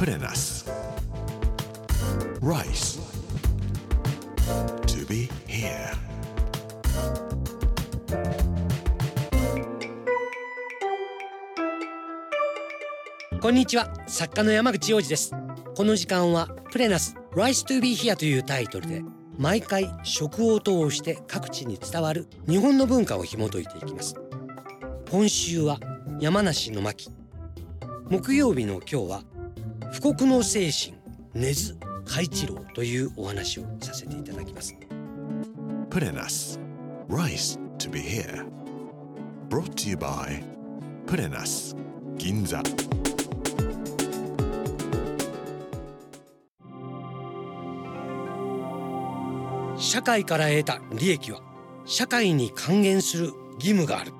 プレナス Rice. To be here. こんにちは作家の山口洋二ですこの時間はプレナス Rice to be here というタイトルで毎回食を通して各地に伝わる日本の文化を紐解いていきます。今週は山梨の牧木曜日の今日は富国の精神根津海一郎というお話をさせていただきます。プレナス Rice to be here. Brought to you by プレナス銀座社会から得た利益は社会に還元する義務がある。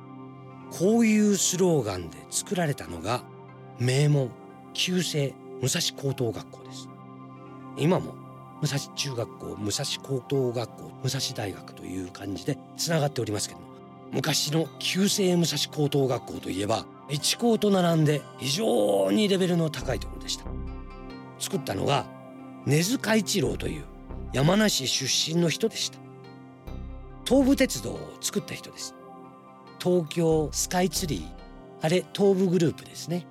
こういうスローガンで作られたのが名門旧制武蔵高等学校です。今も武蔵中学校武蔵高等学校武蔵大学という感じでつながっておりますけども昔の旧制武蔵高等学校といえば一校と並んで非常にレベルの高いところでした。作ったのが根津海一郎という山梨出身の人でした。東武鉄道を作った人です。東京スカイツリーあれ東武グループですね。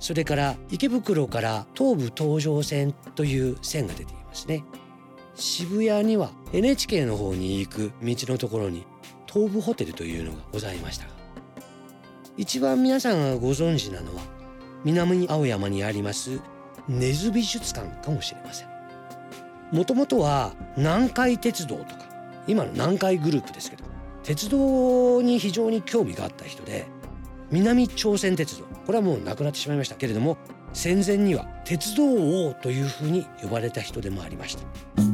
それから池袋から東武東上線という線が出ていますね。渋谷には NHK の方に行く道のところに東武ホテルというのがございましたが一番皆さんがご存知なのは南青山にあります根津美術館かもしれません。もともとは南海鉄道とか今の南海グループですけど鉄道に非常に興味があった人で南朝鮮鉄道。これはもうなくなってしまいましたけれども戦前には鉄道王というふうに呼ばれた人でもありました。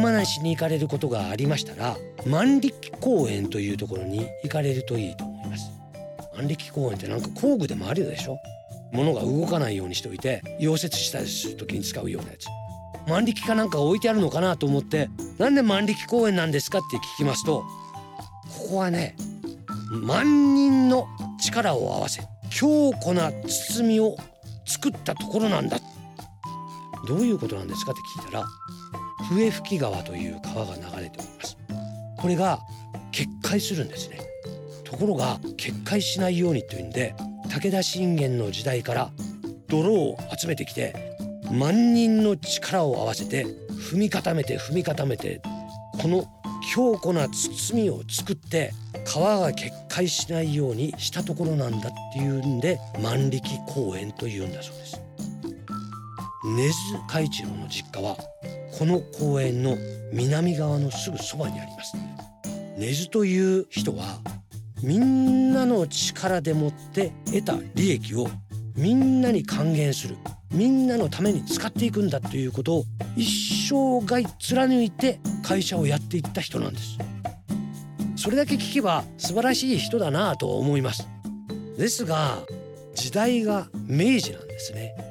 山梨に行かれることがありましたら万力公園というところに行かれるといいと思います。万力公園ってなんか工具でもあるでしょ？物が動かないようにしておいて溶接したりする時に使うようなやつ。万力かなんか置いてあるのかなと思ってなんで万力公園なんですかって聞きますとここはね万人の力を合わせ強固な包みを作ったところなんだ。どういうことなんですかって聞いたら笛吹川という川が流れております。これが決壊するんですね。ところが決壊しないようにというんで武田信玄の時代から泥を集めてきて万人の力を合わせて踏み固めて踏み固めてこの強固な包みを作って川が決壊しないようにしたところなんだっていうんで万力公園というんだそうです。根津海一郎の実家はこの公園の南側のすぐそばにあります。根津という人はみんなの力でもって得た利益をみんなに還元する。みんなのために使っていくんだということを一生涯貫いて会社をやっていった人なんです。それだけ聞けば素晴らしい人だなぁと思います。ですが時代が明治なんですね。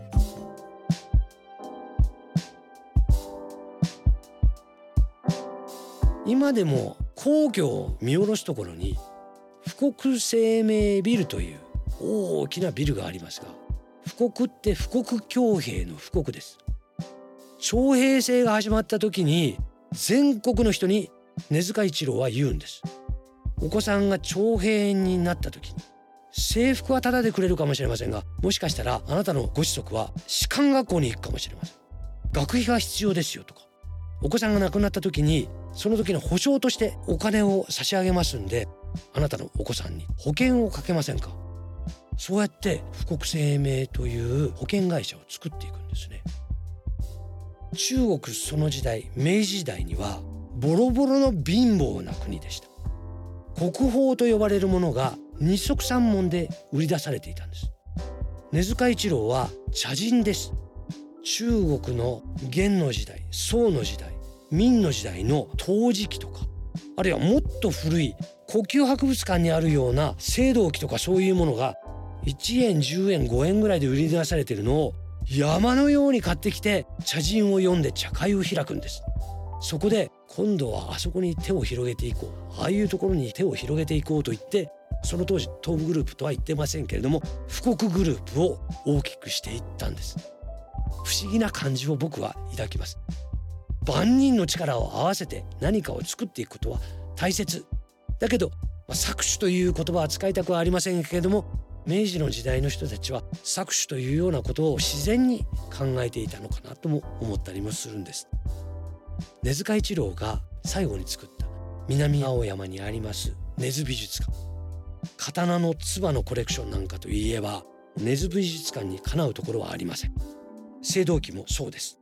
今でも皇居を見下ろすところに富国生命ビルという大きなビルがありますが富国って富国強兵の富国です。徴兵制が始まった時に全国の人に根塚一郎は言うんです。お子さんが徴兵になった時に制服はタダでくれるかもしれませんがもしかしたらあなたのご子息は士官学校に行くかもしれません。学費が必要ですよとかお子さんが亡くなった時にその時の保証としてお金を差し上げますんであなたのお子さんに保険をかけませんか？そうやって富国生命という保険会社を作っていくんですね。中国その時代明治時代にはボロボロの貧乏な国でした。国宝と呼ばれるものが二足三門で売り出されていたんです。根塚一郎は茶人です。中国の元の時代宋の時代明の時代の陶磁器とかあるいはもっと古い呼吸博物館にあるような青銅器とかそういうものが1円10円5円ぐらいで売り出されてるのを山のように買ってきて茶人を読んで茶会を開くんです。そこで今度はあそこに手を広げていこう。ああいうところに手を広げていこうと言ってその当時東部グループとは言ってませんけれども富国グループを大きくしていったんです。不思議な感じを僕は抱きます。万人の力を合わせて何かを作っていくことは大切。だけど、まあ、搾取という言葉は使いたくはありませんけれども明治の時代の人たちは搾取というようなことを自然に考えていたのかなとも思ったりもするんです。根塚一郎が最後に作った南青山にあります根津美術館。刀の唾のコレクションなんかといえば根津美術館にかなうところはありません。青銅器もそうです。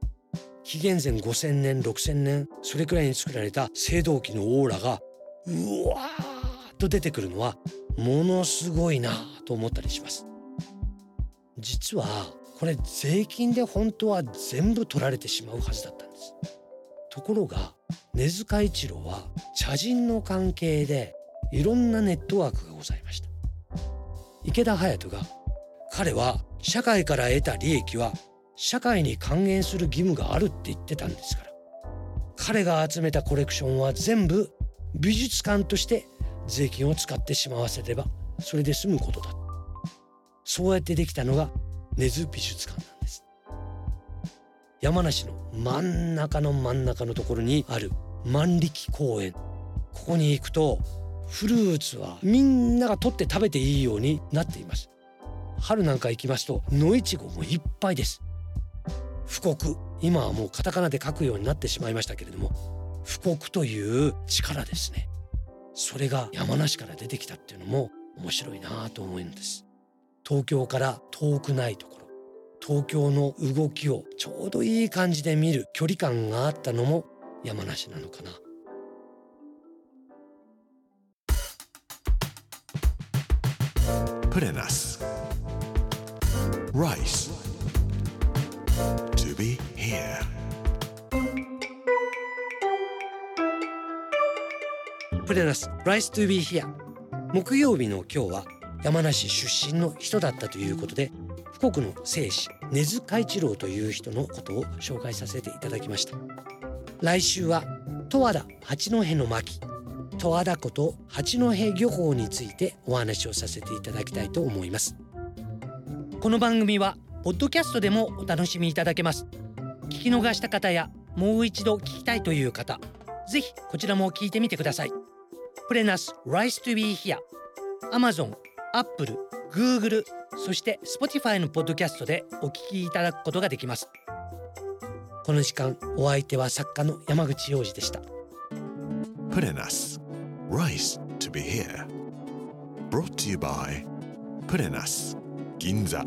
紀元前5000年6000年それくらいに作られた青銅器のオーラがうわーっと出てくるのはものすごいなと思ったりします。実はこれ税金で本当は全部取られてしまうはずだったんです。ところが根塚一郎は茶人の関係でいろんなネットワークがございました。池田隼人が彼は社会から得た利益は社会に還元する義務があるって言ってたんですから。彼が集めたコレクションは全部美術館として税金を使ってしまわせればそれで済むことだ。そうやってできたのが根津美術館なんです。山梨の真ん中の真ん中のところにある万力公園。ここに行くとフルーツはみんなが取って食べていいようになっています。春なんか行きますと野いちごもいっぱいです。富国今はもうカタカナで書くようになってしまいましたけれども富国という力ですね。それが山梨から出てきたっていうのも面白いなあと思うんです。東京から遠くないところ。東京の動きをちょうどいい感じで見る距離感があったのも山梨なのかな。Put in us. Rice. To be here. プレナス Rice to be here 木曜日の今日は山梨出身の人だったということで富国の聖師根津海一郎という人のことを紹介させていただきました。来週は十和田八戸の巻十和田湖と八戸漁法についてお話をさせていただきたいと思います。この番組はポッドキャストでもお楽しみいただけます聞き逃した方やもう一度聞きたいという方ぜひこちらも聞いてみてくださいプレナス Rice to be here Amazon、Apple、Google そして Spotify のポッドキャストでお聞きいただくことができますこの時間お相手は作家の山口洋二でした Put in us. Rice to be here. Brought to you by Put in us. Ginza.